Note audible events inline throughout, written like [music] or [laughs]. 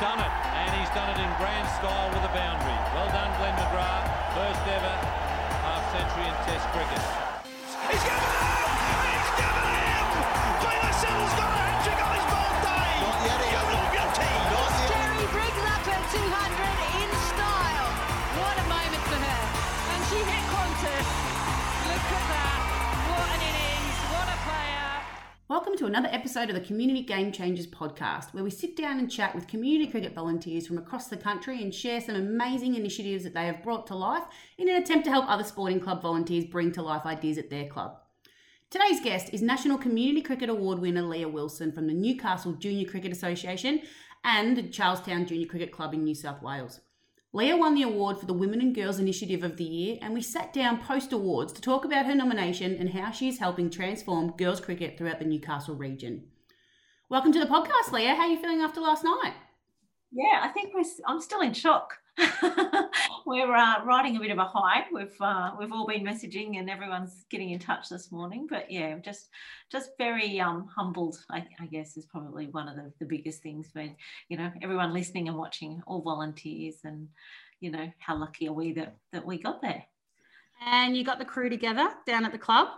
done it, and he's done it in grand style with a boundary. Well done, Glenn McGrath. First ever half century in Test cricket. He's given him! He's given him! Glenn Siddle's got a hat trick on his birthday! Not yet, You Ian. love your team! Not yet. Terry Briggs up at 200 in style. What a moment for her. And she hit Qantas. Look at that. What an innings. Welcome to another episode of the Community Game Changers podcast, where we sit down and chat with community cricket volunteers from across the country and share some amazing initiatives that they have brought to life in an attempt to help other sporting club volunteers bring to life ideas at their club. Today's guest is National Community Cricket Award winner Leah Wilson from the Newcastle Junior Cricket Association and the Charlestown Junior Cricket Club in New South Wales. Leah won the award for the Women and Girls Initiative of the Year, and we sat down post awards to talk about her nomination and how she is helping transform girls cricket throughout the Newcastle region. Welcome to the podcast, Leah. How are you feeling after last night? Yeah, I think I'm still in shock. [laughs] we're uh, riding a bit of a high. We've uh, we've all been messaging, and everyone's getting in touch this morning. But yeah, just just very um, humbled. I, I guess is probably one of the, the biggest things. But you know, everyone listening and watching, all volunteers, and you know, how lucky are we that that we got there. And you got the crew together down at the club.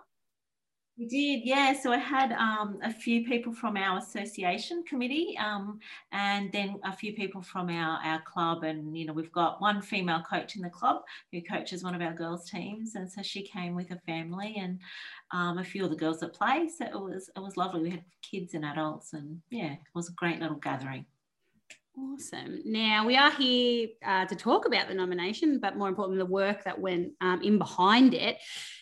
We did, yeah. So I had um, a few people from our association committee, um, and then a few people from our our club, and you know we've got one female coach in the club who coaches one of our girls teams, and so she came with her family and um, a few of the girls that play. So it was it was lovely. We had kids and adults, and yeah, it was a great little gathering. Awesome. Now we are here uh, to talk about the nomination, but more importantly, the work that went um, in behind it.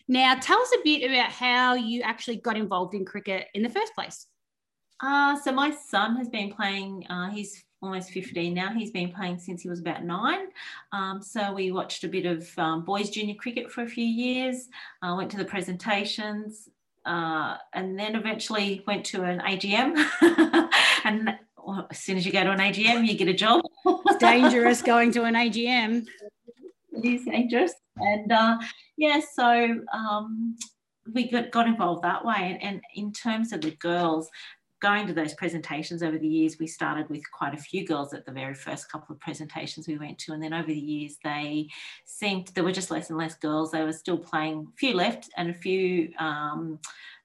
Now, tell us a bit about how you actually got involved in cricket in the first place. Uh, so my son has been playing, uh, he's almost 15 now. He's been playing since he was about nine. Um, so we watched a bit of um, boys junior cricket for a few years, uh, went to the presentations, uh, and then eventually went to an AGM. [laughs] and well, as soon as you go to an AGM, you get a job. It's dangerous [laughs] going to an AGM. Is dangerous. And uh, yeah, so um, we got, got involved that way. And, and in terms of the girls, going to those presentations over the years, we started with quite a few girls at the very first couple of presentations we went to. And then over the years, they seemed, there were just less and less girls. They were still playing, few left, and a few. Um,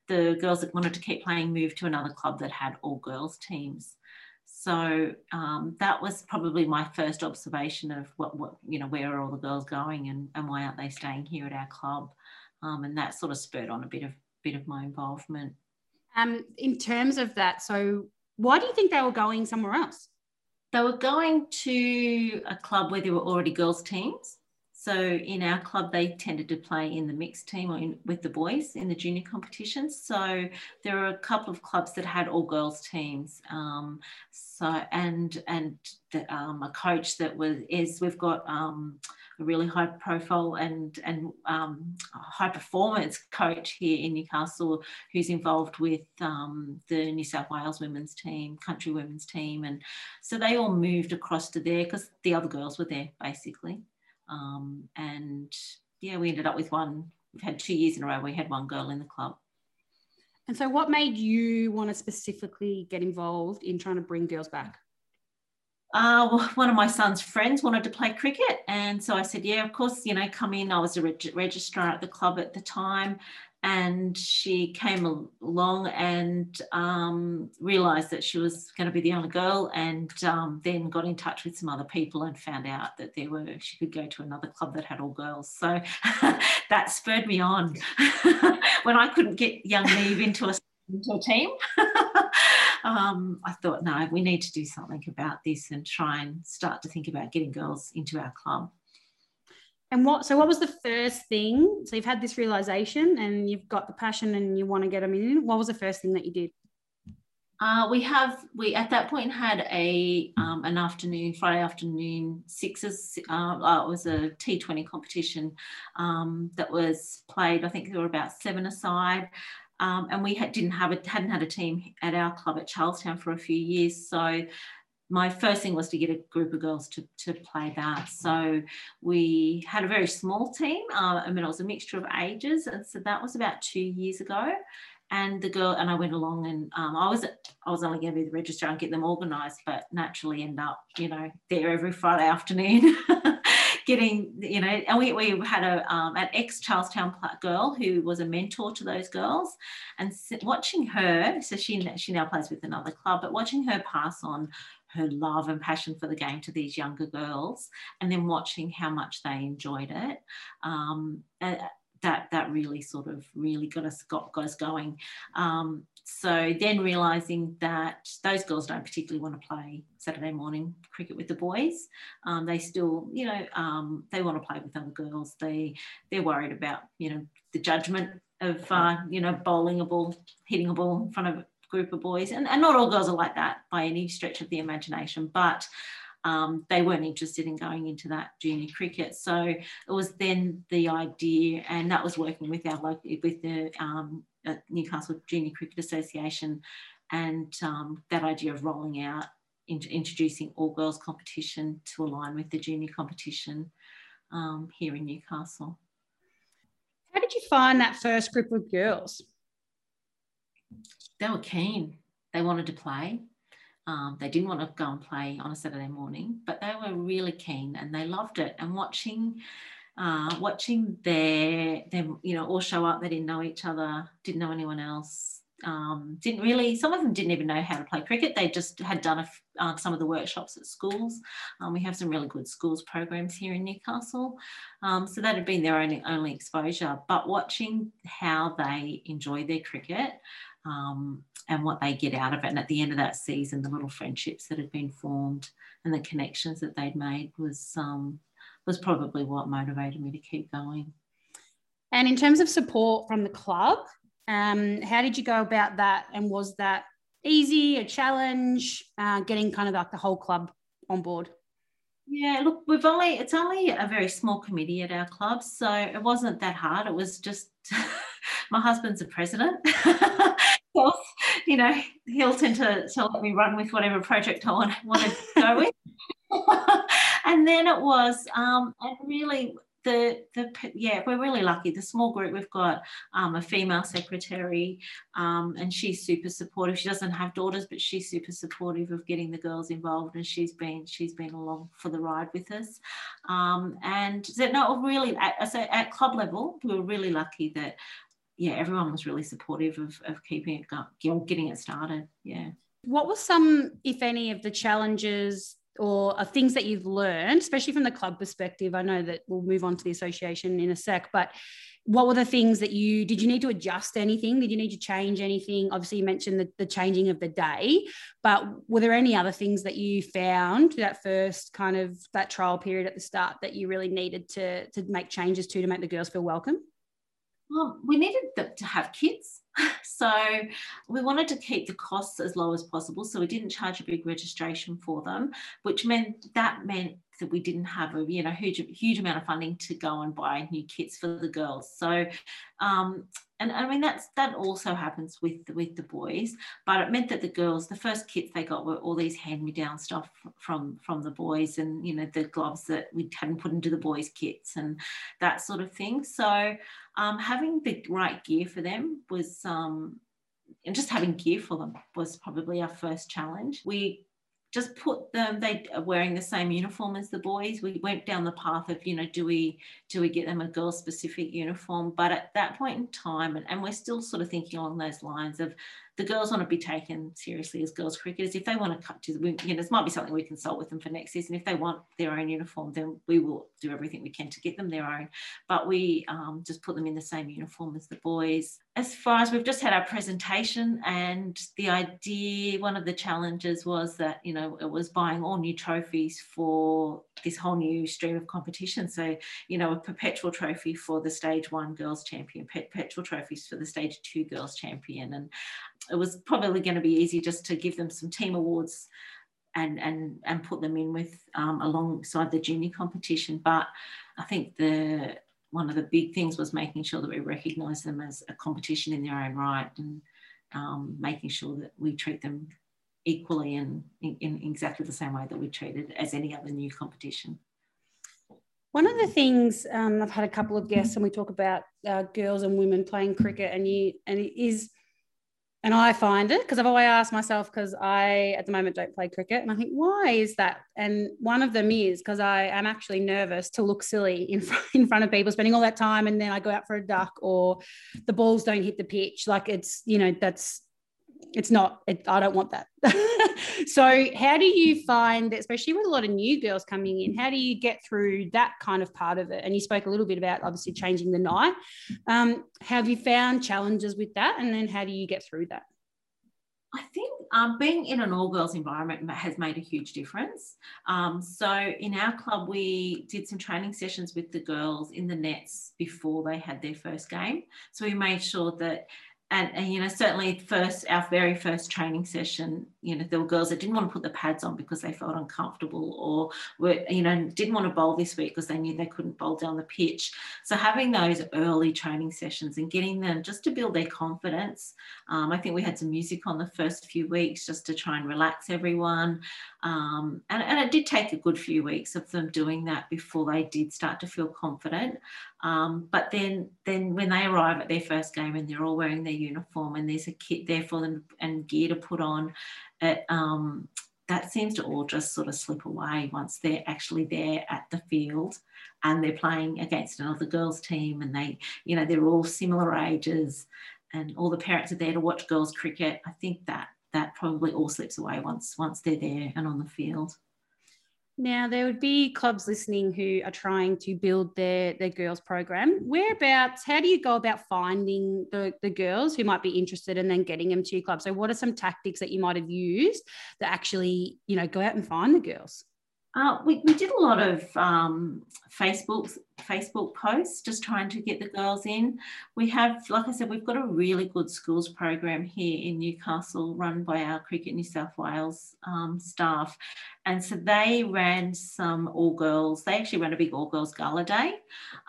the girls that wanted to keep playing moved to another club that had all girls teams. So um, that was probably my first observation of what, what you know, where are all the girls going and, and why aren't they staying here at our club? Um, and that sort of spurred on a bit of bit of my involvement. Um, in terms of that, so why do you think they were going somewhere else? They were going to a club where there were already girls teams. So in our club, they tended to play in the mixed team or in, with the boys in the junior competitions. So there are a couple of clubs that had all girls teams. Um, so and and the, um, a coach that was is we've got um, a really high profile and and um, high performance coach here in Newcastle who's involved with um, the New South Wales women's team, country women's team, and so they all moved across to there because the other girls were there basically. Um, and yeah, we ended up with one. We've had two years in a row. We had one girl in the club. And so, what made you want to specifically get involved in trying to bring girls back? Uh, well, one of my son's friends wanted to play cricket, and so I said, "Yeah, of course. You know, come in." I was a reg- registrar at the club at the time, and she came along and um, realised that she was going to be the only girl, and um, then got in touch with some other people and found out that there were she could go to another club that had all girls. So [laughs] that spurred me on [laughs] when I couldn't get young Neve into a into a team. [laughs] um, I thought, no, we need to do something about this and try and start to think about getting girls into our club. And what? So, what was the first thing? So, you've had this realization, and you've got the passion, and you want to get them in. What was the first thing that you did? Uh, we have we at that point had a um, an afternoon Friday afternoon sixes. Uh, uh, it was a T Twenty competition um, that was played. I think there were about seven aside, um, and we had, didn't have a hadn't had a team at our club at Charlestown for a few years. So my first thing was to get a group of girls to, to play that. So we had a very small team. Uh, I mean, it was a mixture of ages, and so that was about two years ago and the girl and I went along and um, I was I was only going to be the registrar and get them organised, but naturally end up, you know, there every Friday afternoon. [laughs] getting you know and we, we had a um, an ex charlestown girl who was a mentor to those girls and watching her so she she now plays with another club but watching her pass on her love and passion for the game to these younger girls and then watching how much they enjoyed it um, uh, that that really sort of really got us got, got us going um, so then realizing that those girls don't particularly want to play Saturday morning cricket with the boys, um, they still, you know, um, they want to play with other girls. They they're worried about, you know, the judgment of, uh, you know, bowling a ball, hitting a ball in front of group of boys, and, and not all girls are like that by any stretch of the imagination, but. Um, they weren't interested in going into that junior cricket. So it was then the idea, and that was working with our local, with the um, Newcastle Junior Cricket Association, and um, that idea of rolling out, in, introducing all girls competition to align with the junior competition um, here in Newcastle. How did you find that first group of girls? They were keen. They wanted to play. Um, they didn't want to go and play on a Saturday morning, but they were really keen and they loved it. And watching uh, watching their them you know all show up they didn't know each other didn't know anyone else um, didn't really some of them didn't even know how to play cricket they just had done uh, some of the workshops at schools um, we have some really good schools programs here in newcastle um, so that had been their only, only exposure but watching how they enjoy their cricket um, and what they get out of it and at the end of that season the little friendships that had been formed and the connections that they'd made was um, was probably what motivated me to keep going. And in terms of support from the club, um, how did you go about that? And was that easy, a challenge, uh, getting kind of like the whole club on board? Yeah, look, we've only, it's only a very small committee at our club. So it wasn't that hard. It was just, [laughs] my husband's a president. [laughs] you know, he'll tend to, to let me run with whatever project I want, want to go with. [laughs] and then it was, um, and really the the yeah we're really lucky. The small group we've got um, a female secretary um, and she's super supportive. She doesn't have daughters but she's super supportive of getting the girls involved and she's been she's been along for the ride with us. Um, and so no really at, so at club level we were really lucky that yeah everyone was really supportive of, of keeping it going getting it started yeah. What were some if any of the challenges or things that you've learned, especially from the club perspective? I know that we'll move on to the association in a sec, but what were the things that you did you need to adjust anything? Did you need to change anything? Obviously you mentioned the, the changing of the day but were there any other things that you found that first kind of that trial period at the start that you really needed to to make changes to to make the girls feel welcome well we needed to have kids [laughs] so we wanted to keep the costs as low as possible. So we didn't charge a big registration for them, which meant that meant that we didn't have a you know huge huge amount of funding to go and buy new kits for the girls. So um, and I mean that's that also happens with with the boys, but it meant that the girls, the first kits they got were all these hand-me-down stuff from from the boys, and you know the gloves that we hadn't put into the boys' kits and that sort of thing. So um, having the right gear for them was um, and just having gear for them was probably our first challenge. We just put them they are wearing the same uniform as the boys we went down the path of you know do we do we get them a girl specific uniform but at that point in time and, and we're still sort of thinking along those lines of the girls want to be taken seriously as girls cricketers. If they want to cut to, the, you know, this might be something we consult with them for next season. If they want their own uniform, then we will do everything we can to get them their own. But we um, just put them in the same uniform as the boys. As far as we've just had our presentation, and the idea, one of the challenges was that you know it was buying all new trophies for this whole new stream of competition. So you know, a perpetual trophy for the stage one girls champion, perpetual trophies for the stage two girls champion, and it was probably going to be easy just to give them some team awards and and and put them in with um, alongside the junior competition. But I think the one of the big things was making sure that we recognise them as a competition in their own right and um, making sure that we treat them equally and in, in, exactly the same way that we treat it as any other new competition. One of the things um, I've had a couple of guests and we talk about uh, girls and women playing cricket and you and it is And I find it because I've always asked myself because I at the moment don't play cricket and I think why is that? And one of them is because I am actually nervous to look silly in front, [laughs] in front of people spending all that time and then I go out for a duck or the balls don't hit the pitch. Like it's you know that's it's not it, i don't want that. [laughs] So how do you find especially with a lot of new girls coming in how do you get through that kind of part of it? And you spoke a little bit about obviously changing the night. Um, have you found challenges with that? And then how do you get through that? I think um, being in an all girls environment has made a huge difference. Um, so, in our club, we did some training sessions with the girls in the nets before they had their first game. So, we made sure that and, and, you know certainly first our very first training session you know there were girls that didn't want to put the pads on because they felt uncomfortable or were you know didn't want to bowl this week because they knew they couldn't bowl down the pitch. So having those early training sessions and getting them just to build their confidence um, i think we had some music on the first few weeks just to try and relax everyone. Um, and, and it did take a good few weeks of them doing that before they did start to feel confident um, but then, then when they arrive at their first game and they're all wearing their uniform and there's a kit there for them and gear to put on, it, um, that seems to all just sort of slip away once they're actually there at the field and they're playing against another girls team and they, you know, they're all similar ages and all the parents are there to watch girls cricket. I think that that probably all slips away once once they're there and on the field. Now, there would be clubs listening who are trying to build their, their girls program. Whereabouts, how do you go about finding the, the girls who might be interested and then getting them to your club? So, what are some tactics that you might have used that actually, you know, go out and find the girls? Uh, we, we did a lot of um, Facebook Facebook posts, just trying to get the girls in. We have, like I said, we've got a really good schools program here in Newcastle, run by our Cricket New South Wales um, staff, and so they ran some all girls. They actually ran a big all girls gala day,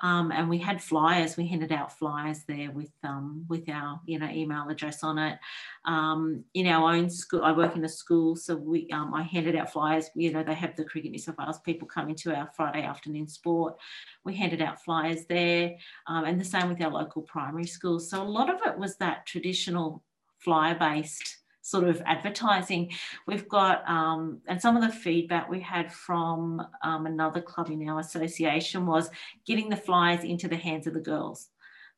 um, and we had flyers. We handed out flyers there with um, with our you know email address on it. Um, in our own school, I work in a school, so we um, I handed out flyers. You know, they have the Cricket New South Wales people come into our Friday afternoon sport. We handed out flyers there, um, and the same with our local primary schools. So a lot of it was that traditional flyer based sort of advertising. We've got, um, and some of the feedback we had from um, another club in our association was getting the flyers into the hands of the girls.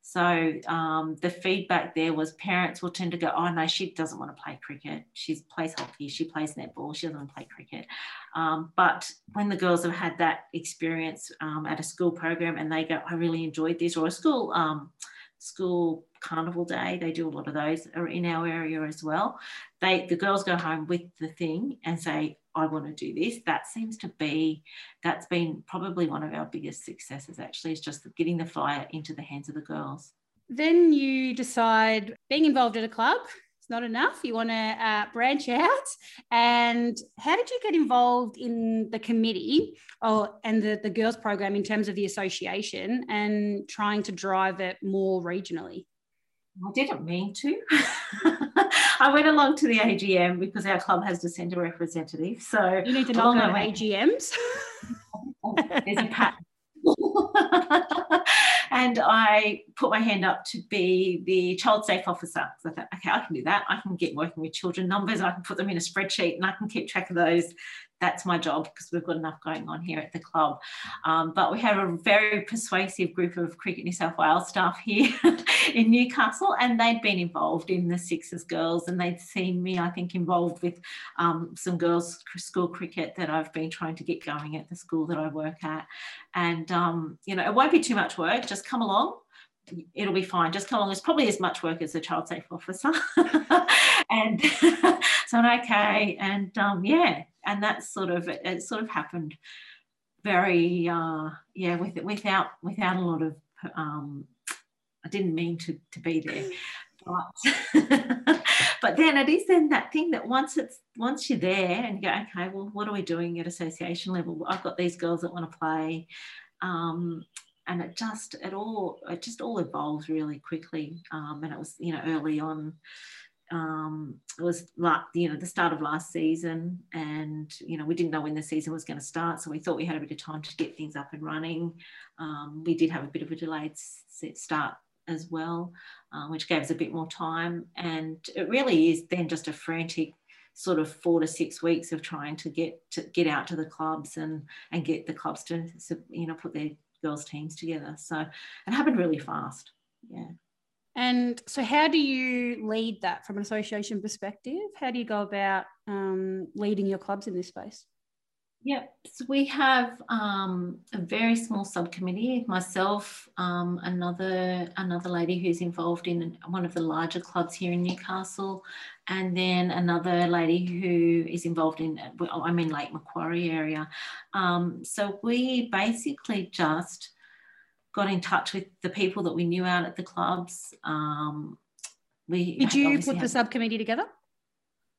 So um, the feedback there was parents will tend to go, oh no, she doesn't want to play cricket. She plays hockey, she plays netball, she doesn't want to play cricket. Um, but when the girls have had that experience um, at a school program and they go, I really enjoyed this, or a school um, school carnival day, they do a lot of those are in our area as well. They the girls go home with the thing and say, I want to do this. That seems to be, that's been probably one of our biggest successes actually, is just getting the flyer into the hands of the girls. Then you decide being involved at a club is not enough. You want to uh, branch out. And how did you get involved in the committee or, and the, the girls program in terms of the association and trying to drive it more regionally? I didn't mean to. [laughs] I went along to the AGM because our club has to send a representative. So you need to knock out AGMs. [laughs] There's a pattern. [laughs] and I put my hand up to be the child safe officer. So I thought, okay, I can do that. I can get working with children numbers. I can put them in a spreadsheet and I can keep track of those that's my job because we've got enough going on here at the club. Um, but we have a very persuasive group of Cricket New South Wales staff here in Newcastle, and they'd been involved in the Sixers girls, and they'd seen me, I think, involved with um, some girls' school cricket that I've been trying to get going at the school that I work at. And, um, you know, it won't be too much work, just come along it'll be fine. Just come along. It's probably as much work as a child safe officer. [laughs] and [laughs] so okay. And um, yeah, and that's sort of it, sort of happened very uh, yeah with without without a lot of um, I didn't mean to to be there but [laughs] but then it is then that thing that once it's once you're there and you go okay well what are we doing at association level I've got these girls that want to play um, and it just it all it just all evolved really quickly um, and it was you know early on um, it was like you know the start of last season, and you know we didn't know when the season was going to start, so we thought we had a bit of time to get things up and running. Um, we did have a bit of a delayed start as well, uh, which gave us a bit more time. And it really is then just a frantic sort of four to six weeks of trying to get to get out to the clubs and and get the clubs to you know put their girls teams together. So it happened really fast. Yeah. And so, how do you lead that from an association perspective? How do you go about um, leading your clubs in this space? Yep. So we have um, a very small subcommittee. Myself, um, another another lady who's involved in one of the larger clubs here in Newcastle, and then another lady who is involved in I'm in Lake Macquarie area. Um, so we basically just got in touch with the people that we knew out at the clubs. Um, we did you put the subcommittee together?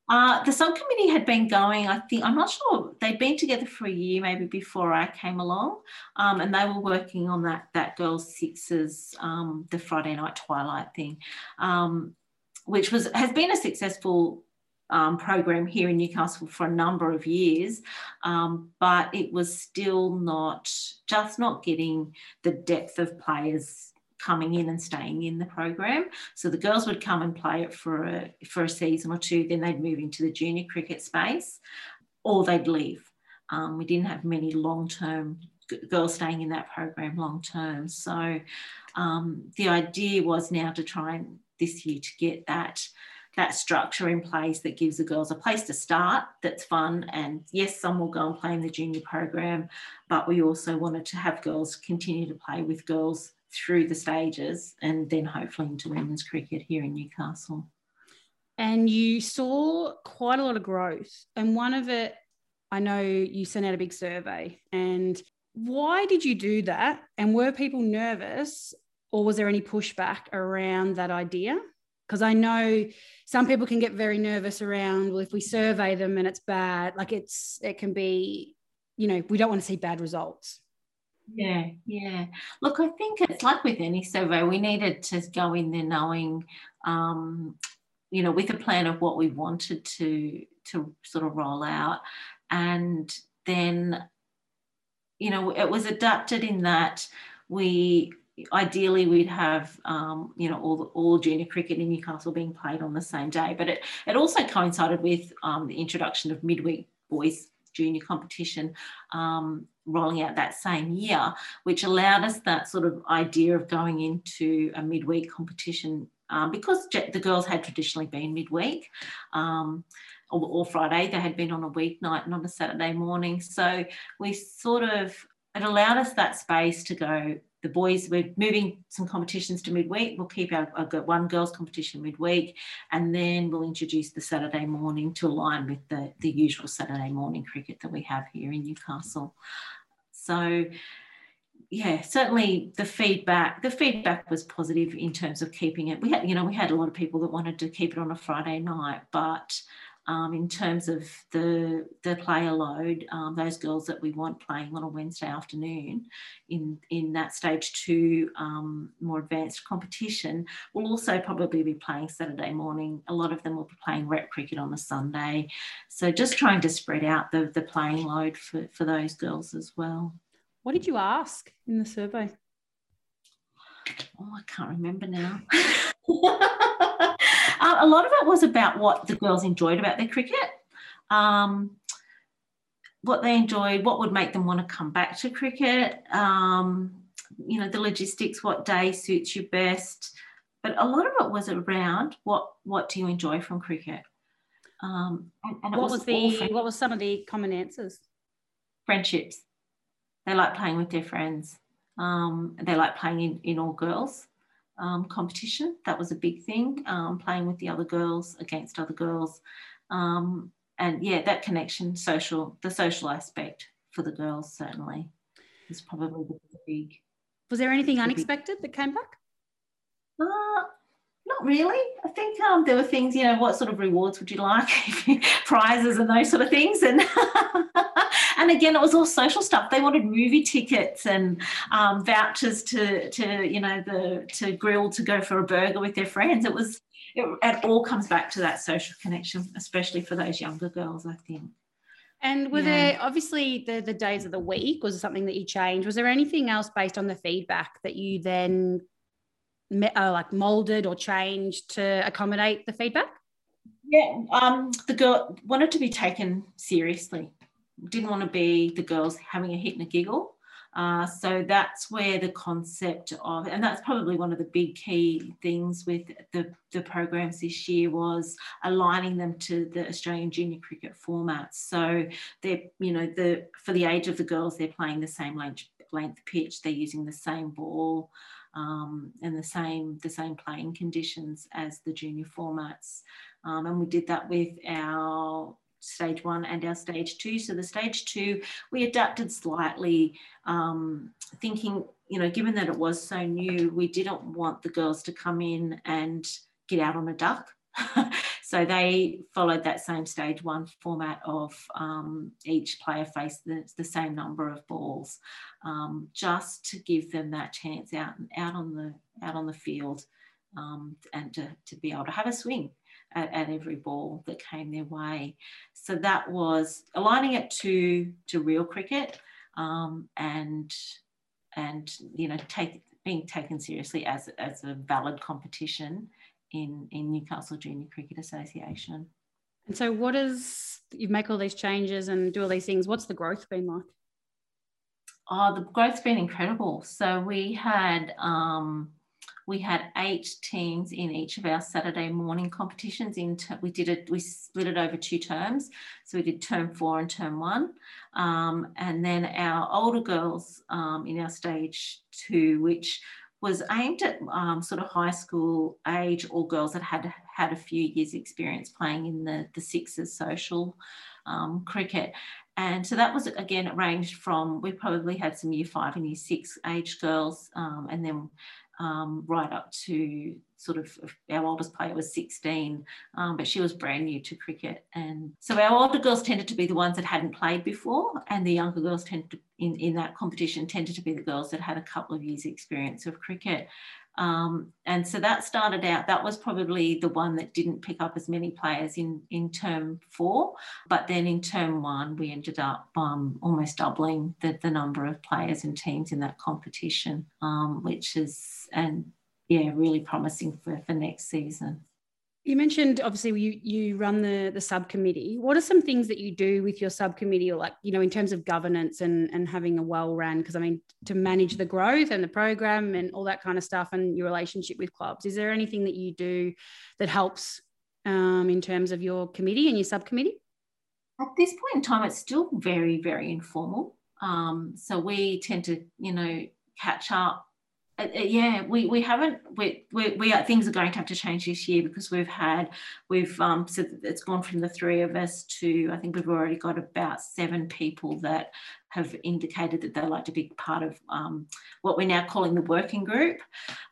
Uh, the subcommittee had been going, I think, I'm not sure, they'd been together for a year maybe before I came along. Um, and they were working on that, that Girls Sixes, um, the Friday night twilight thing, um, which was has been a successful um, program here in Newcastle for a number of years, um, but it was still not just not getting the depth of players coming in and staying in the program. So the girls would come and play it for a for a season or two, then they'd move into the junior cricket space, or they'd leave. Um, we didn't have many long term girls staying in that program long term. So um, the idea was now to try and this year to get that that structure in place that gives the girls a place to start that's fun. And yes, some will go and play in the junior program, but we also wanted to have girls continue to play with girls through the stages and then hopefully into women's cricket here in Newcastle. And you saw quite a lot of growth. And one of it, I know you sent out a big survey. And why did you do that? And were people nervous or was there any pushback around that idea? Because I know some people can get very nervous around, well, if we survey them and it's bad, like it's, it can be, you know, we don't want to see bad results. Yeah, yeah. Look, I think it's like with any survey, we needed to go in there knowing, um, you know, with a plan of what we wanted to to sort of roll out, and then, you know, it was adapted in that we ideally we'd have um, you know all all junior cricket in Newcastle being played on the same day, but it it also coincided with um, the introduction of midweek boys junior competition um, rolling out that same year, which allowed us that sort of idea of going into a midweek competition um, because the girls had traditionally been midweek. Um, or, or, Friday, they had been on a weeknight and on a Saturday morning. So we sort of, it allowed us that space to go, the boys, we're moving some competitions to midweek. We'll keep our, one girls competition midweek, and then we'll introduce the Saturday morning to align with the, the usual Saturday morning cricket that we have here in Newcastle. So yeah, certainly the feedback, the feedback was positive in terms of keeping it. We had, you know, we had a lot of people that wanted to keep it on a Friday night, but um, in terms of the the player load, um, those girls that we want playing on a Wednesday afternoon in in that stage two um, more advanced competition will also probably be playing Saturday morning. A lot of them will be playing rep cricket on a Sunday, so just trying to spread out the the playing load for for those girls as well. What did you ask in the survey? Oh, I can't remember now. [laughs] Uh, a lot of it was about what the girls enjoyed about their cricket, um, what they enjoyed, what would make them want to come back to cricket, um, you know, the logistics, what day suits you best. But a lot of it was around what what do you enjoy from cricket. Um, and, and what was, was the what was some of the common answers? Friendships. They like playing with their friends. Um, they like playing in, in all girls um, competition. That was a big thing, um, playing with the other girls against other girls. Um, and yeah, that connection, social, the social aspect for the girls certainly is probably the big. Was there anything unexpected that came back? Uh, not really. I think um, there were things, you know, what sort of rewards would you like, [laughs] prizes and those sort of things, and [laughs] and again, it was all social stuff. They wanted movie tickets and um, vouchers to to you know the to grill to go for a burger with their friends. It was it, it all comes back to that social connection, especially for those younger girls. I think. And were yeah. there obviously the the days of the week was something that you changed? Was there anything else based on the feedback that you then uh, like molded or changed to accommodate the feedback? Yeah, um, the girl wanted to be taken seriously. Didn't want to be the girls having a hit and a giggle. Uh, so that's where the concept of, and that's probably one of the big key things with the, the programs this year was aligning them to the Australian junior cricket formats. So they're, you know, the for the age of the girls, they're playing the same length, length pitch, they're using the same ball. Um, and the same the same playing conditions as the junior formats, um, and we did that with our stage one and our stage two. So the stage two, we adapted slightly, um, thinking, you know, given that it was so new, we didn't want the girls to come in and get out on a duck. [laughs] so they followed that same stage one format of um, each player faced the, the, same number of balls, um, just to give them that chance out out on the out on the field um, and to, to be able to have a swing at, at every ball that came their way. So that was aligning it to to real cricket um, and and you know take being taken seriously as as a valid competition in in Newcastle Junior Cricket Association. And so, what is you make all these changes and do all these things? What's the growth been like? Oh, the growth's been incredible. So we had um, we had eight teams in each of our Saturday morning competitions. In ter- we did it, we split it over two terms. So we did term four and term one, um, and then our older girls um, in our stage two, which was aimed at um, sort of high school age or girls that had had a few years experience playing in the the sixes social um, cricket. And so that was again, it ranged from we probably had some year five and year six age girls, um, and then um, right up to sort of our oldest player was 16, um, but she was brand new to cricket. And so our older girls tended to be the ones that hadn't played before, and the younger girls tended to, in, in that competition tended to be the girls that had a couple of years' experience of cricket. Um, and so that started out, that was probably the one that didn't pick up as many players in, in term four. But then in term one, we ended up um, almost doubling the, the number of players and teams in that competition, um, which is, and yeah, really promising for, for next season. You mentioned obviously you you run the the subcommittee. What are some things that you do with your subcommittee, or like you know, in terms of governance and and having a well run? Because I mean, to manage the growth and the program and all that kind of stuff, and your relationship with clubs. Is there anything that you do that helps um, in terms of your committee and your subcommittee? At this point in time, it's still very very informal. Um, so we tend to you know catch up uh, yeah, we, we haven't, we, we, we are, things are going to have to change this year because we've had, we've, um, so it's gone from the three of us to, I think we've already got about seven people that have indicated that they'd like to be part of um, what we're now calling the working group.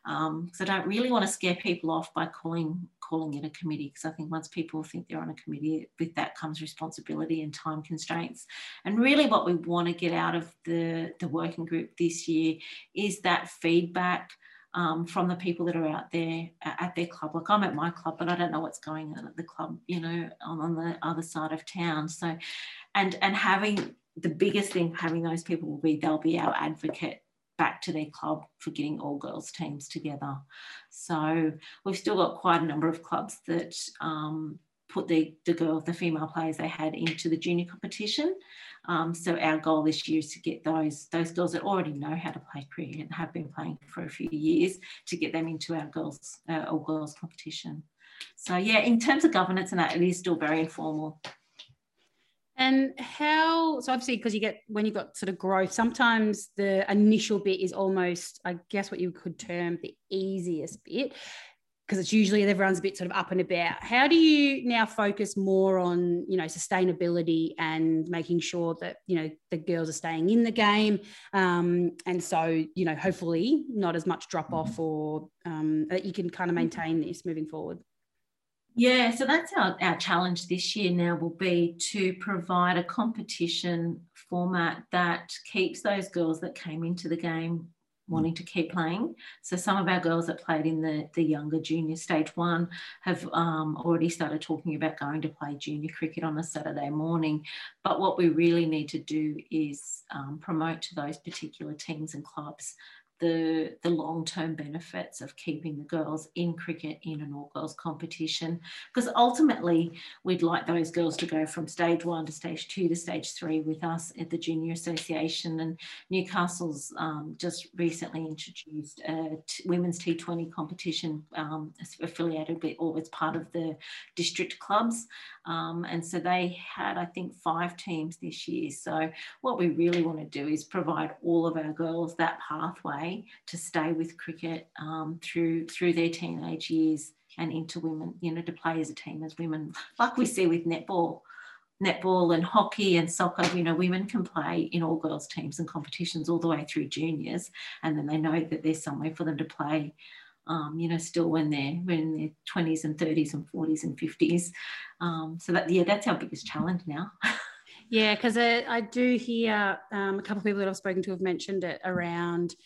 Um, so I don't really want to scare people off by calling calling it a committee because I think once people think they're on a committee, with that comes responsibility and time constraints. And really, what we want to get out of the the working group this year is that feedback. Um, from the people that are out there at their club. Like I'm at my club, but I don't know what's going on at the club, you know, on, on the other side of town. So, and and having the biggest thing having those people will be they'll be our advocate back to their club for getting all girls teams together. So we've still got quite a number of clubs that um, put the, the girl, the female players they had into the junior competition. Um, so our goal this year is to get those those girls that already know how to play cricket and have been playing for a few years to get them into our girls uh, all girls competition. So yeah, in terms of governance and that, it is still very informal. And how, so obviously, because you get, when you've got sort of growth, sometimes the initial bit is almost, I guess, what you could term the easiest bit, because it's usually everyone's a bit sort of up and about. How do you now focus more on, you know, sustainability and making sure that, you know, the girls are staying in the game? Um, and so, you know, hopefully not as much drop off or um, that you can kind of maintain this moving forward? Yeah, so that's our, our challenge this year now will be to provide a competition format that keeps those girls that came into the game wanting to keep playing. So some of our girls that played in the, the younger junior stage one have um, already started talking about going to play junior cricket on a Saturday morning. But what we really need to do is um, promote to those particular teams and clubs the, the long term benefits of keeping the girls in cricket in an all girls competition. Because ultimately, we'd like those girls to go from stage one to stage two to stage three with us at the Junior Association. And Newcastle's um, just recently introduced a t- women's T20 competition um, affiliated with, or it's part of the district clubs. Um, and so they had, I think, five teams this year. So what we really want to do is provide all of our girls that pathway to stay with cricket um, through through their teenage years and into women, you know, to play as a team as women, like we see with netball. Netball and hockey and soccer, you know, women can play in all girls teams and competitions all the way through juniors, and then they know that there's somewhere for them to play um, you know, still when they're when in their 20s and 30s and 40s and 50s. Um, so that yeah, that's our biggest challenge now. yeah, because I, I, do hear um, a couple of people that I've spoken to have mentioned it around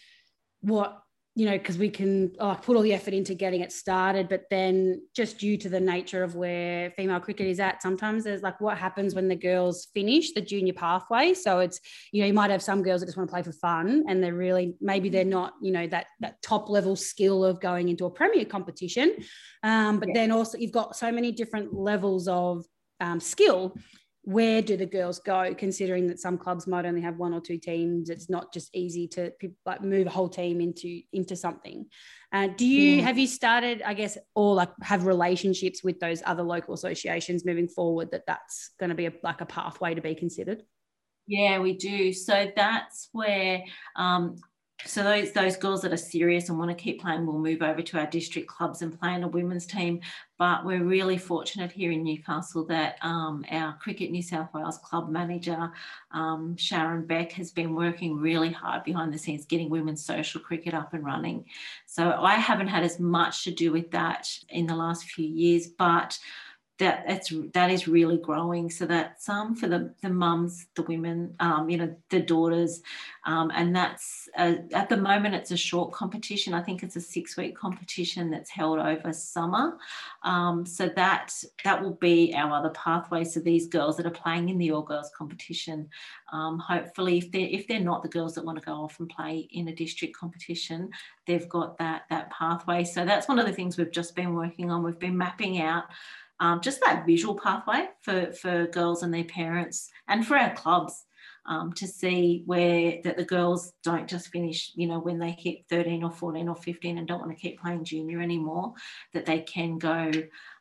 what you know, because we can like put all the effort into getting it started, but then just due to the nature of where female cricket is at, sometimes there's like what happens when the girls finish the junior pathway. So it's, you know, you might have some girls that just want to play for fun and they're really, maybe they're not, you know, that, that top level skill of going into a premier competition. Um, but yeah. then also you've got so many different levels of um, skill where do the girls go considering that some clubs might only have one or two teams it's not just easy to like move a whole team into into something uh, do you yeah. have you started i guess or like have relationships with those other local associations moving forward that that's going to be a, like a pathway to be considered yeah, we do. So that's where um, so those those girls that are serious and want to keep playing will move over to our district clubs and play in a women's team. But we're really fortunate here in Newcastle that um, our Cricket New South Wales club manager um, Sharon Beck has been working really hard behind the scenes getting women's social cricket up and running. So I haven't had as much to do with that in the last few years, but that that's that is really growing. So that's um, for the the mums, the women, um, you know, the daughters, um, and that's a, at the moment it's a short competition. I think it's a six week competition that's held over summer. Um, so that that will be our other pathway. So these girls that are playing in the all girls competition, um, hopefully, if they're if they're not the girls that want to go off and play in a district competition, they've got that that pathway. So that's one of the things we've just been working on. We've been mapping out um, just that visual pathway for, for girls and their parents and for our clubs um, to see where that the girls don't just finish, you know, when they hit 13 or 14 or 15 and don't want to keep playing junior anymore, that they can go.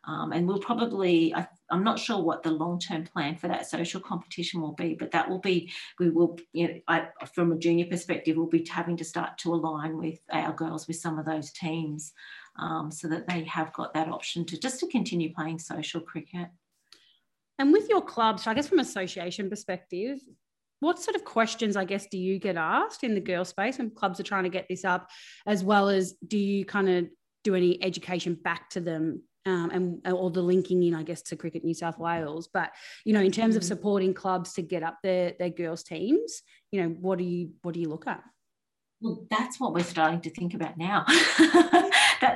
Um, and we'll probably, I, am not sure what the long term plan for that social competition will be, but that will be, we will, you know, I, from a junior perspective, we'll be having to start to align with our girls with some of those teams um, so that they have got that option to just to continue playing social cricket. And with your clubs, I guess from association perspective, what sort of questions, I guess, do you get asked in the girl space when clubs are trying to get this up, as well as do you kind of do any education back to them um, and or the linking in, I guess, to Cricket New South Wales. But you know, in terms of mm. supporting clubs to get up their their girls teams, you know, what do you what do you look at? Well, that's what we're starting to think about now. [laughs]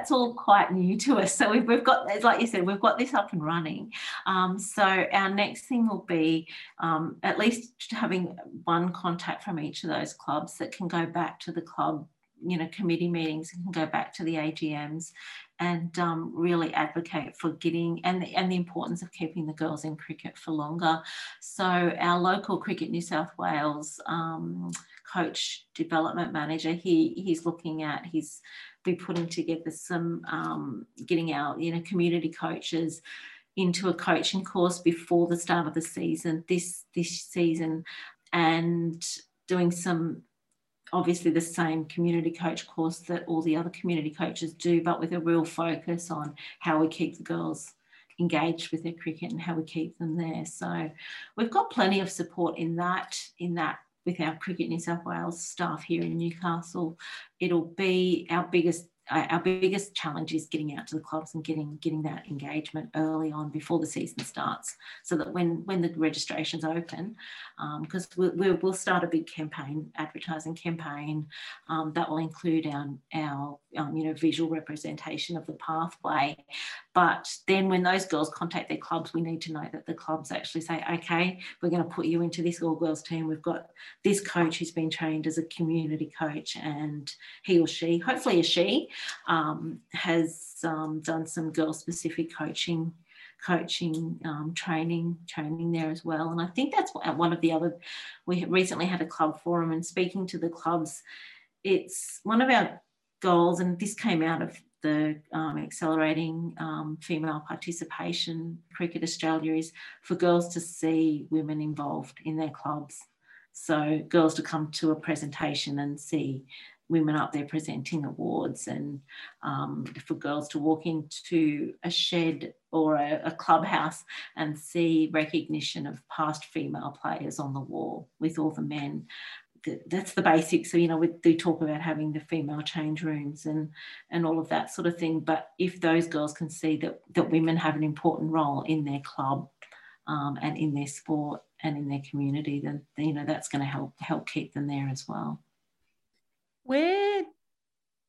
that's all quite new to us. So we've, we've got, like you said, we've got this up and running. Um, so our next thing will be um, at least having one contact from each of those clubs that can go back to the club you know committee meetings and can go back to the AGMs and um, really advocate for getting and the, and the importance of keeping the girls in cricket for longer. So our local Cricket New South Wales um, coach development manager, he he's looking at he's be putting together some um, getting our you know community coaches into a coaching course before the start of the season this this season and doing some obviously the same community coach course that all the other community coaches do but with a real focus on how we keep the girls engaged with their cricket and how we keep them there. So we've got plenty of support in that in that with our Cricket New South Wales staff here in Newcastle. It'll be our biggest our biggest challenge is getting out to the clubs and getting getting that engagement early on before the season starts, so that when when the registrations open, because um, we, will start a big campaign, advertising campaign um, that will include our our um, you know visual representation of the pathway, but then when those girls contact their clubs, we need to know that the clubs actually say, okay, we're going to put you into this all girls team. We've got this coach who's been trained as a community coach, and he or she, hopefully a she, um, has um, done some girl specific coaching coaching um, training training there as well and i think that's one of the other we recently had a club forum and speaking to the clubs it's one of our goals and this came out of the um, accelerating um, female participation cricket australia is for girls to see women involved in their clubs so girls to come to a presentation and see women up there presenting awards and um, for girls to walk into a shed or a, a, clubhouse and see recognition of past female players on the wall with all the men. That's the basics. So, you know, we do talk about having the female change rooms and and all of that sort of thing. But if those girls can see that that women have an important role in their club um, and in their sport and in their community, then you know that's going to help help keep them there as well. Where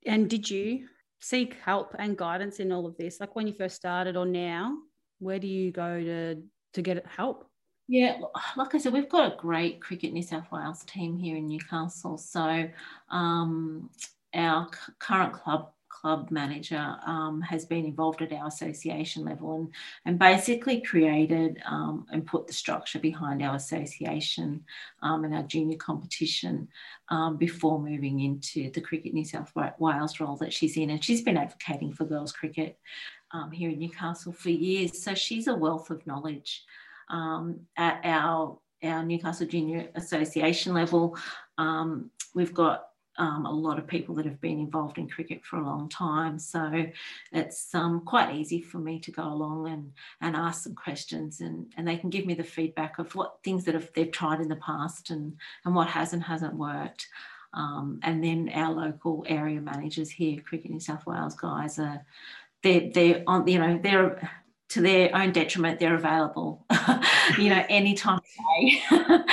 and did you seek help and guidance in all of this? Like when you first started or now, where do you go to to get help? Yeah, like I said, we've got a great Cricket New South Wales team here in Newcastle. So um, our current club club manager um, has been involved at our association level and, and basically created um, and put the structure behind our association um, and our junior competition um, before moving into the Cricket New South Wales role that she's in. And she's been advocating for girls cricket um, here in Newcastle for years. So she's a wealth of knowledge um, at our our Newcastle Junior Association level. we've got um, a lot of people that have been involved in cricket for a long time. So it's um, quite easy for me to go along and, and ask some questions and, and they can give me the feedback of what things that have, they've tried in the past and, and what has and hasn't worked. Um, and then our local area managers here, Cricket New South Wales guys, are they're, they're on, you know, they're to their own detriment, they're available, [laughs] you know, anytime of day.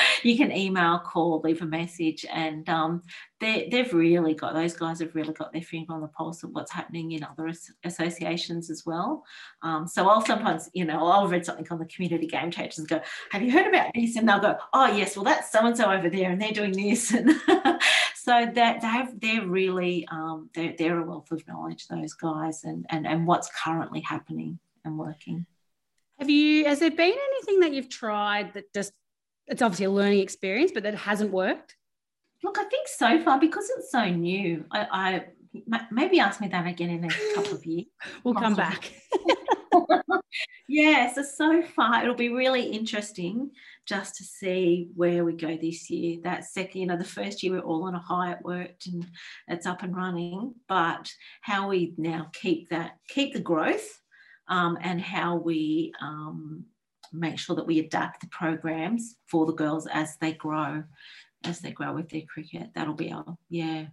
[laughs] you can email, call, leave a message, and um, they, they've really got those guys have really got their finger on the pulse of what's happening in other associations as well. Um, so I'll sometimes, you know, I'll read something on the community game changers and go, "Have you heard about this?" And they'll go, "Oh yes, well that's so and so over there, and they're doing this." [laughs] And so that they have, they're really um, they're, they're a wealth of knowledge, those guys, and and and what's currently happening and working. Have you, has there been anything that you've tried that just, it's obviously a learning experience, but that hasn't worked? Look, I think so far, because it's so new, I, I maybe ask me that again in a couple of years. [laughs] we'll come back. [laughs] yeah, so so far it'll be really interesting just to see where we go this year. That second, you know, the first year we're all on a high, it worked and it's up and running, but how we now keep that, keep the growth um, and how we um, make sure that we adapt the programs for the girls as they grow, as they grow with their cricket. That'll be our, yeah,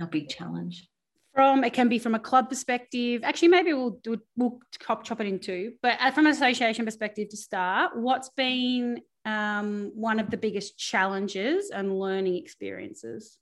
our big challenge. From it can be from a club perspective. Actually, maybe we'll do we'll chop, chop it in two. But uh, from an association perspective to start, what's been um, one of the biggest challenges and learning experiences?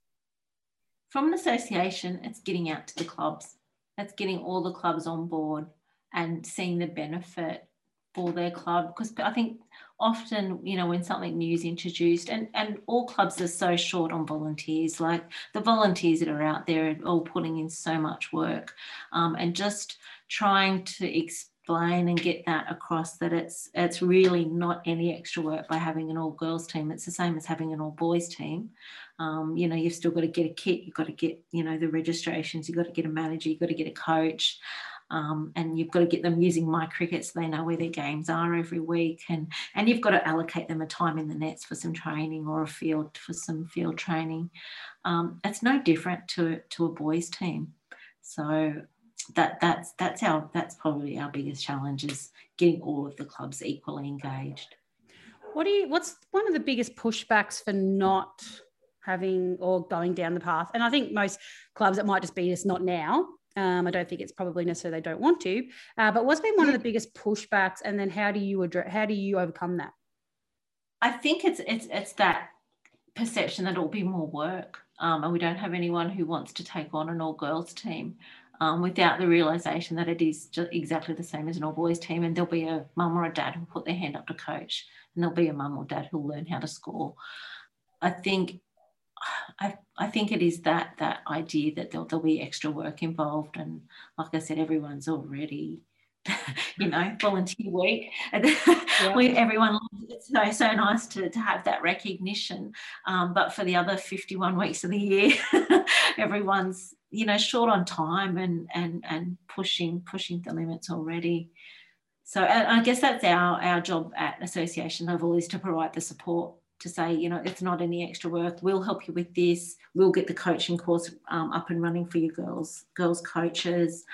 From an association, it's getting out to the clubs. It's getting all the clubs on board and seeing the benefit for their club because I think often you know when something new is introduced and and all clubs are so short on volunteers like the volunteers that are out there are all putting in so much work um, and just trying to explain and get that across that it's it's really not any extra work by having an all girls team. It's the same as having an all boys team. Um, you know you've still got to get a kit you've got to get you know the registrations you've got to get a manager you've got to get a coach um, and you've got to get them using my cricket so they know where their games are every week and and you've got to allocate them a time in the nets for some training or a field for some field training. Um, it's no different to to a boys team. So that that's that's our that's probably our biggest challenge is getting all of the clubs equally engaged. What do you what's one of the biggest pushbacks for not having or going down the path? And i think most clubs it might just be just not now um, I don't think it's probably necessarily they don't want to. Uh, but what's been one of the biggest pushbacks, and then how do you address? How do you overcome that? I think it's it's it's that perception that it'll be more work, um, and we don't have anyone who wants to take on an all girls team. um, without the realization that it is just exactly the same as an all boys team. And there'll be a mum or a dad who'll put their hand up to coach, and there'll be a mum or dad who'll learn how to score. I think. I, I think it is that that idea that there'll, there'll be extra work involved and like I said everyone's already [laughs] you know, volunteer week. Yeah. we, everyone, it's so, so nice to, to have that recognition. Um, but for the other 51 weeks of the year, [laughs] everyone's, you know, short on time and, and, and pushing, pushing the limits already. So I guess that's our, our job at association level is to provide the support to say, you know, it's not any extra work. We'll help you with this. We'll get the coaching course um, up and running for your girls, girls coaches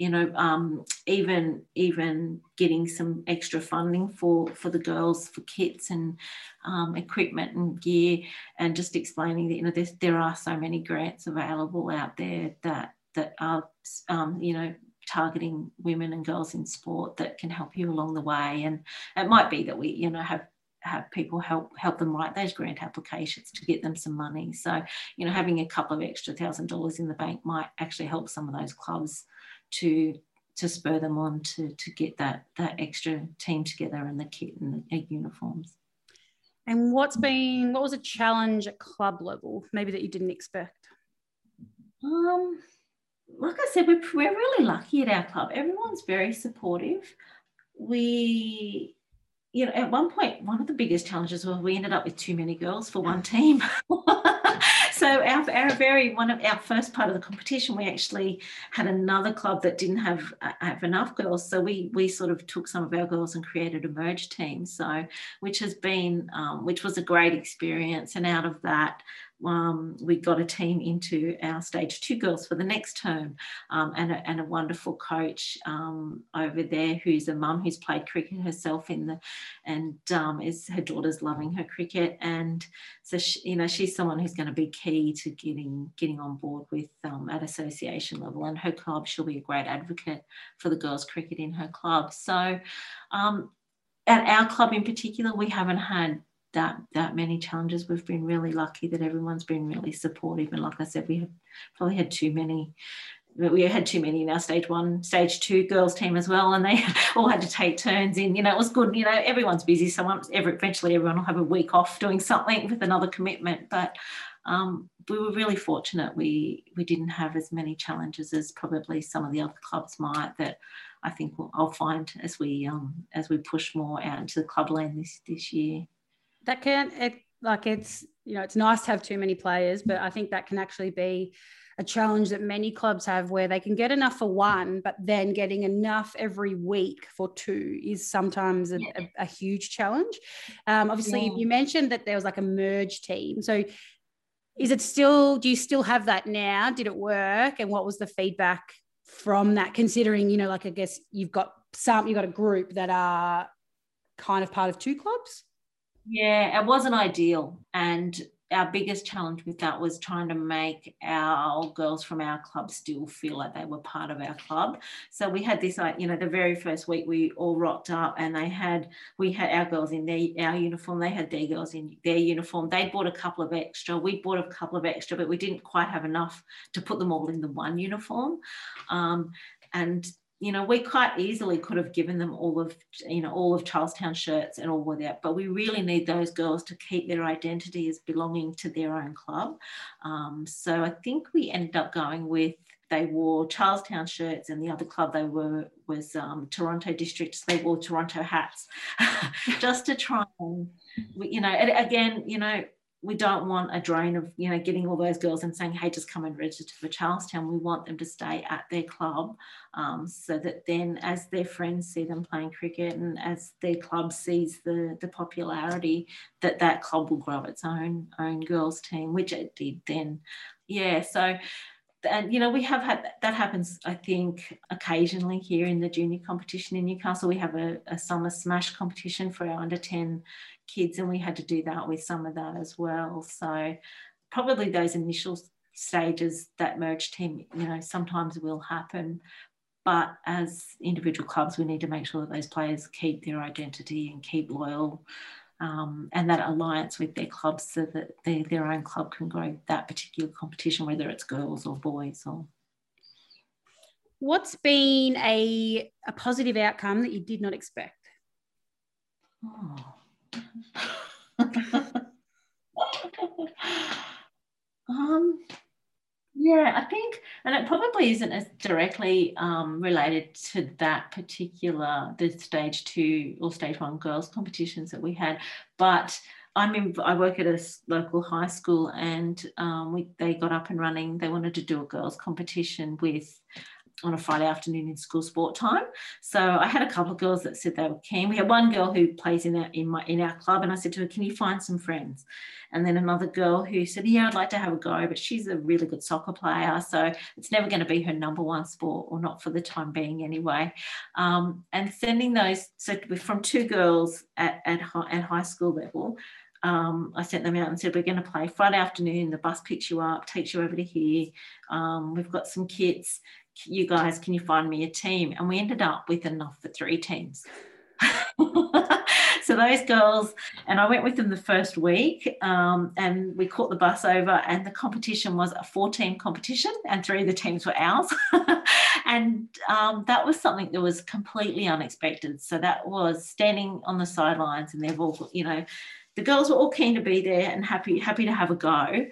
you know, um, even even getting some extra funding for for the girls for kits and um, equipment and gear, and just explaining that you know there are so many grants available out there that that are um, you know targeting women and girls in sport that can help you along the way. And it might be that we you know have have people help help them write those grant applications to get them some money. So, you know, having a couple of extra thousand dollars in the bank might actually help some of those clubs to to spur them on to to get that that extra team together and the kit and the uniforms. And what's been what was a challenge at club level, maybe that you didn't expect? Um, like I said, we're we're really lucky at our club. Everyone's very supportive. We you know, at one point, one of the biggest challenges was we ended up with too many girls for one team. [laughs] so our, our very one of our first part of the competition, we actually had another club that didn't have uh, have enough girls. So we we sort of took some of our girls and created a merge team. So which has been um, which was a great experience. And out of that, um, we got a team into our stage two girls for the next term um, and, a, and, a, wonderful coach um, over there who's a mum who's played cricket herself in the and um, is her daughter's loving her cricket. And so she, you know she's someone who's going to be key to getting getting on board with um, at association level. And her club she'll be a great advocate for the girls cricket in her club. So um, at our club in particular we haven't had that that many challenges. We've been really lucky that everyone's been really supportive. And like I said, we have probably had too many. We had too many in our stage one, stage two girls team as well, and they [laughs] all had to take turns in. You know, it was good. You know, everyone's busy. Someone, every, eventually, everyone will have a week off doing something with another commitment. But um, we were really fortunate. We we didn't have as many challenges as probably some of the other clubs might. That I think we'll, I'll find as we um, as we push more out into the club lane this this year that can it like it's you know it's nice to have too many players but i think that can actually be a challenge that many clubs have where they can get enough for one but then getting enough every week for two is sometimes a, a, a huge challenge. Um, obviously yeah. you mentioned that there was like a merge team. So is it still do you still have that now? Did it work? And what was the feedback from that considering you know like i guess you've got some you've got a group that are kind of part of two clubs yeah, it wasn't ideal. And our biggest challenge with that was trying to make our girls from our club still feel like they were part of our club. So we had this, like, you know, the very first week we all rocked up and they had, we had our girls in their, our uniform, they had their girls in their uniform. They bought a couple of extra, we bought a couple of extra, but we didn't quite have enough to put them all in the one uniform. Um, and you know, we quite easily could have given them all of, you know, all of Charlestown shirts and all of that, but we really need those girls to keep their identity as belonging to their own club. Um, so I think we ended up going with they wore Charlestown shirts, and the other club they were was um, Toronto District. So they wore Toronto hats, [laughs] just to try and, you know, again, you know, we don't want a drain of you know getting all those girls and saying hey just come and register for charlestown. We want them to stay at their club um, so that then as their friends see them playing cricket and as their club sees the the popularity that that club will grow its own own girls team which it did then. Yeah so and you know we have had that happens i think occasionally here in the junior competition in newcastle. We have a, a summer smash competition for our under 10 kids and we had to do that with some of that as well so probably those initial stages that merge team you know sometimes will happen but as individual clubs we need to make sure that those players keep their identity and keep loyal um, and that alliance with their clubs so that they, their own club can grow that particular competition, whether it's girls or boys or. What's been a, a positive outcome that you did not expect? Oh. [laughs] um, yeah, I think, and it probably isn't as directly um, related to that particular the stage two or stage one girls competitions that we had, but I'm in, I work at a local high school, and um, we, they got up and running. They wanted to do a girls competition with on a Friday afternoon in school sport time. So I had a couple of girls that said they were keen. We had one girl who plays in our in my in our club, and I said to her, "Can you find some friends?" And then another girl who said, "Yeah, I'd like to have a go, but she's a really good soccer player, so it's never going to be her number one sport, or not for the time being anyway." Um, and sending those so from two girls at at high, at high school level. Um, I sent them out and said, We're going to play Friday afternoon. The bus picks you up, takes you over to here. Um, we've got some kits you guys, can you find me a team? And we ended up with enough for three teams. [laughs] so those girls, and I went with them the first week, um, and we caught the bus over, and the competition was a four-team competition, and three of the teams were ours, [laughs] and um, that was something that was completely unexpected. So that was standing on the sidelines, and they've all, you know, the girls were all keen to be there and happy happy to have a go,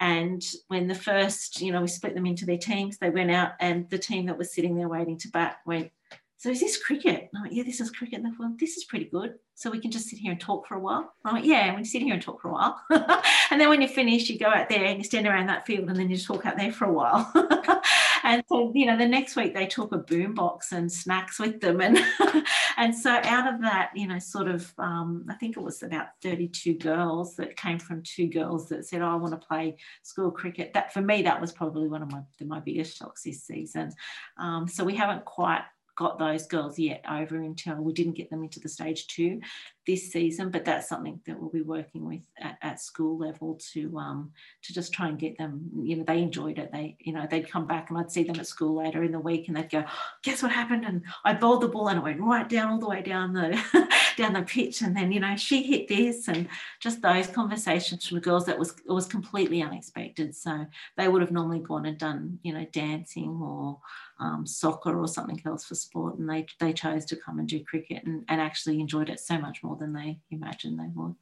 and when the first, you know, we split them into their teams, they went out and the team that was sitting there waiting to bat went, so is this cricket? And I went, yeah, this is cricket. And they went, this is pretty good. So we can just sit here and talk for a while. And I went, yeah, we sit here and talk for a while. [laughs] and then when you finish, you go out there and you stand around that field and then you just talk out there for a while. [laughs] and so, you know, the next week they took a boom box and snacks with them. And [laughs] and so out of that, you know, sort of, um, I think it was about 32 girls that came from two girls that said, oh, I want to play school cricket. That for me, that was probably one of my, my biggest shocks this season. Um, so we haven't quite got those girls yet over until we didn't get them into the stage two this season, but that's something that we'll be working with at, at school level to um, to just try and get them. You know, they enjoyed it. They, you know, they'd come back and I'd see them at school later in the week, and they'd go, "Guess what happened?" And I bowled the ball and it went right down all the way down the [laughs] down the pitch, and then you know she hit this, and just those conversations from the girls that was it was completely unexpected. So they would have normally gone and done you know dancing or um, soccer or something else for sport, and they they chose to come and do cricket and, and actually enjoyed it so much more than they imagined they would.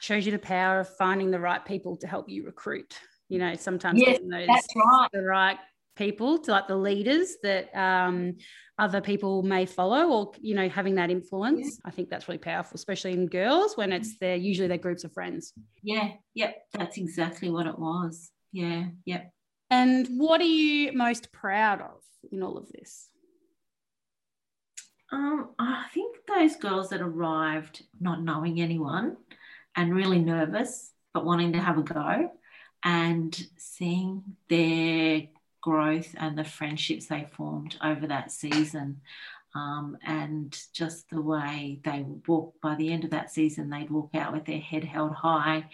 Shows you the power of finding the right people to help you recruit. You know, sometimes yes, those, that's right. the right people to like the leaders that um, other people may follow or you know having that influence. Yeah. i think that's really powerful especially in girls when it's they're usually their groups of friends. Yeah. Yep. That's exactly what it was. Yeah. Yep. And what are you most proud of in all of this? Um, I think those girls that arrived not knowing anyone and really nervous, but wanting to have a go, and seeing their growth and the friendships they formed over that season. Um, and just the way they walk by the end of that season, they'd walk out with their head held high.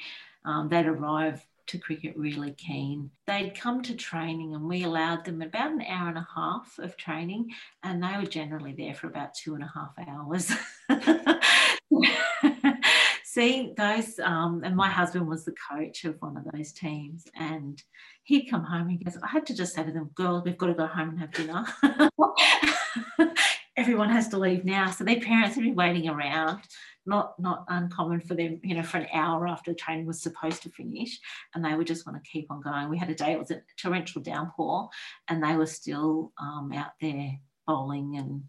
Um, they'd arrive to cricket really keen. They'd come to training and we allowed them about an hour and a half of training, and they were generally there for about two and a half hours. [laughs] See those, um, and my husband was the coach of one of those teams, and he'd come home and he goes, I had to just say to them, girls, we've got to go home and have dinner. [laughs] Everyone has to leave now. So their parents would be waiting around not not uncommon for them, you know, for an hour after the training was supposed to finish, and they would just want to keep on going. We had a day it was a torrential downpour, and they were still um, out there bowling and,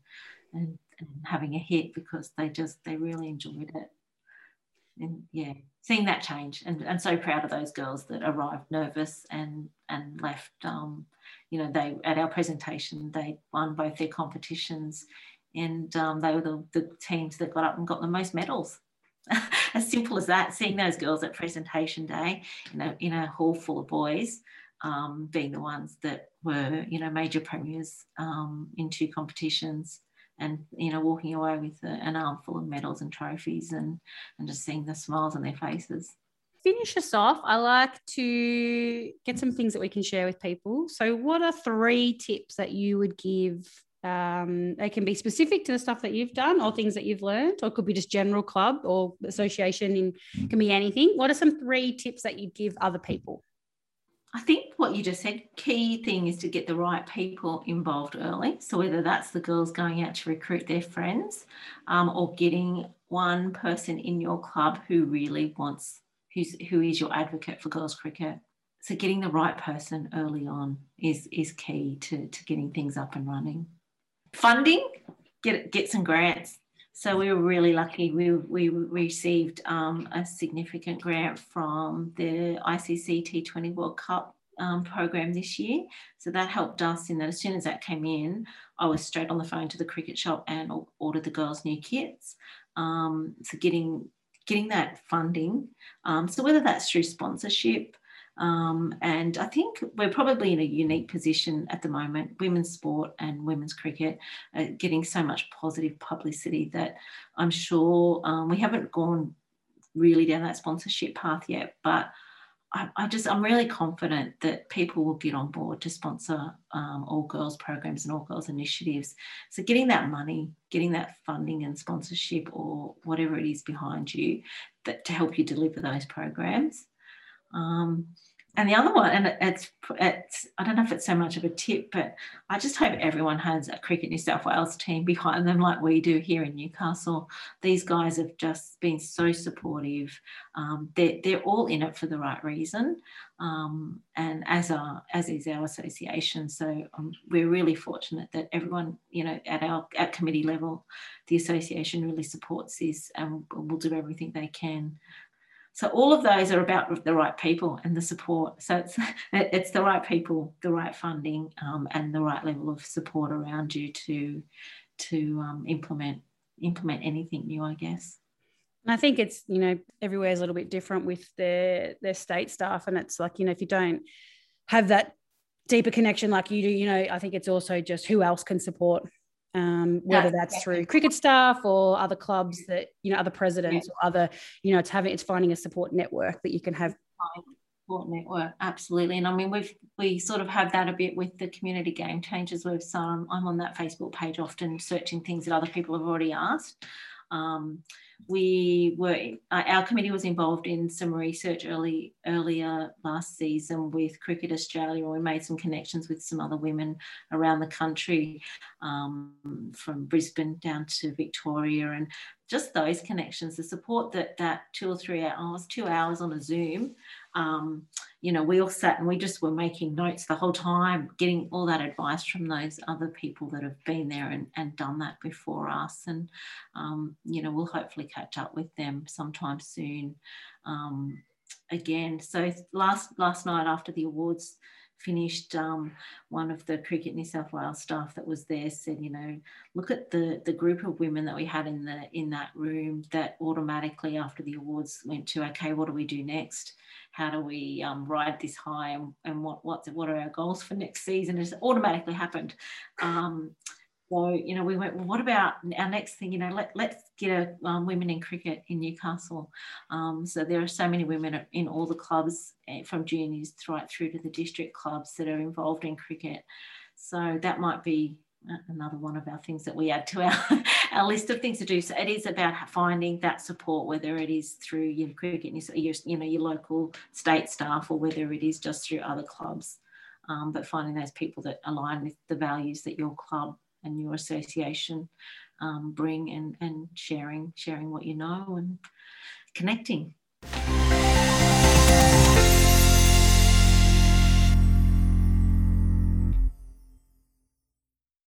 and and having a hit because they just they really enjoyed it. And yeah, seeing that change, and and so proud of those girls that arrived nervous and and left. Um, you know, they at our presentation they won both their competitions and um, they were the, the teams that got up and got the most medals. [laughs] as simple as that, seeing those girls at presentation day in a, in a hall full of boys um, being the ones that were, you know, major premiers um, in two competitions and, you know, walking away with a, an armful of medals and trophies and, and just seeing the smiles on their faces. Finish us off. I like to get some things that we can share with people. So, what are three tips that you would give um, they can be specific to the stuff that you've done or things that you've learned, or could be just general club or association in can be anything. What are some three tips that you'd give other people? I think what you just said, key thing is to get the right people involved early. So whether that's the girls going out to recruit their friends, um, or getting one person in your club who really wants, who's who is your advocate for girls cricket. So getting the right person early on is is key to to getting things up and running. Funding, get get some grants. So we were really lucky. We, we received um, a significant grant from the ICC T20 World Cup um, program this year. So that helped us in that as soon as that came in, I was straight on the phone to the cricket shop and ordered the girls new kits. Um, so getting getting that funding. Um, so whether that's through sponsorship, um, and I think we're probably in a unique position at the moment. Women's sport and women's cricket are getting so much positive publicity that I'm sure um, we haven't gone really down that sponsorship path yet. But I, I, just, I'm really confident that people will get on board to sponsor um, all girls programs and all girls initiatives. So getting that money, getting that funding and sponsorship or whatever it is behind you that to help you deliver those programs um, and the other one, and it's, it's, I don't know if it's so much of a tip, but I just hope everyone has a Cricket New South Wales team behind them like we do here in Newcastle. These guys have just been so supportive. Um, they're, they're all in it for the right reason. Um, and as, our, as is our association. So um, we're really fortunate that everyone, you know, at our at committee level, the association really supports this and will do everything they can so all of those are about the right people and the support. So it's [laughs] it's the right people, the right funding, um, and the right level of support around you to to um, implement implement anything new, I guess. And I think it's you know everywhere is a little bit different with their their state staff, and it's like you know if you don't have that deeper connection like you do, you know I think it's also just who else can support um, whether that's through cricket staff or other clubs that you know other presidents yeah. or other you know it's having it's finding a support network that you can have. Support network absolutely. And i mean we've we sort of have that a bit with the community game changers we've some i'm on that facebook page often searching things that other people have already asked um, we were uh, our committee was involved in some research early earlier last season with Cricket Australia, and we made some connections with some other women around the country, um, from Brisbane down to Victoria, and just those connections, the support that that two or three hours, two hours on a Zoom um, you know, we all sat and we just were making notes the whole time, getting all that advice from those other people that have been there and, and done that before us. And, um, you know, we'll hopefully catch up with them sometime soon um, again. So last last night after the awards finished, um, one of the Cricket New South Wales staff that was there said, you know, look at the the group of women that we had in the in that room that automatically after the awards went to, okay, what do we do next? how do we um, ride this high and, and what, what, what are our goals for next season? It's automatically happened. Um, so, you know, we went, well, what about our next thing? You know, let, let's get a um, women in cricket in Newcastle. Um, so there are so many women in all the clubs eh, from juniors right through to the district clubs that are involved in cricket. So that might be another one of our things that we add to our, [laughs] our list of things to do. So it is about finding that support, whether it is through your cricket, your, you know, your local state staff, or whether it is just through other clubs. Um, but finding those people that align with the values that your club and your association um, bring, and and sharing sharing what you know and connecting.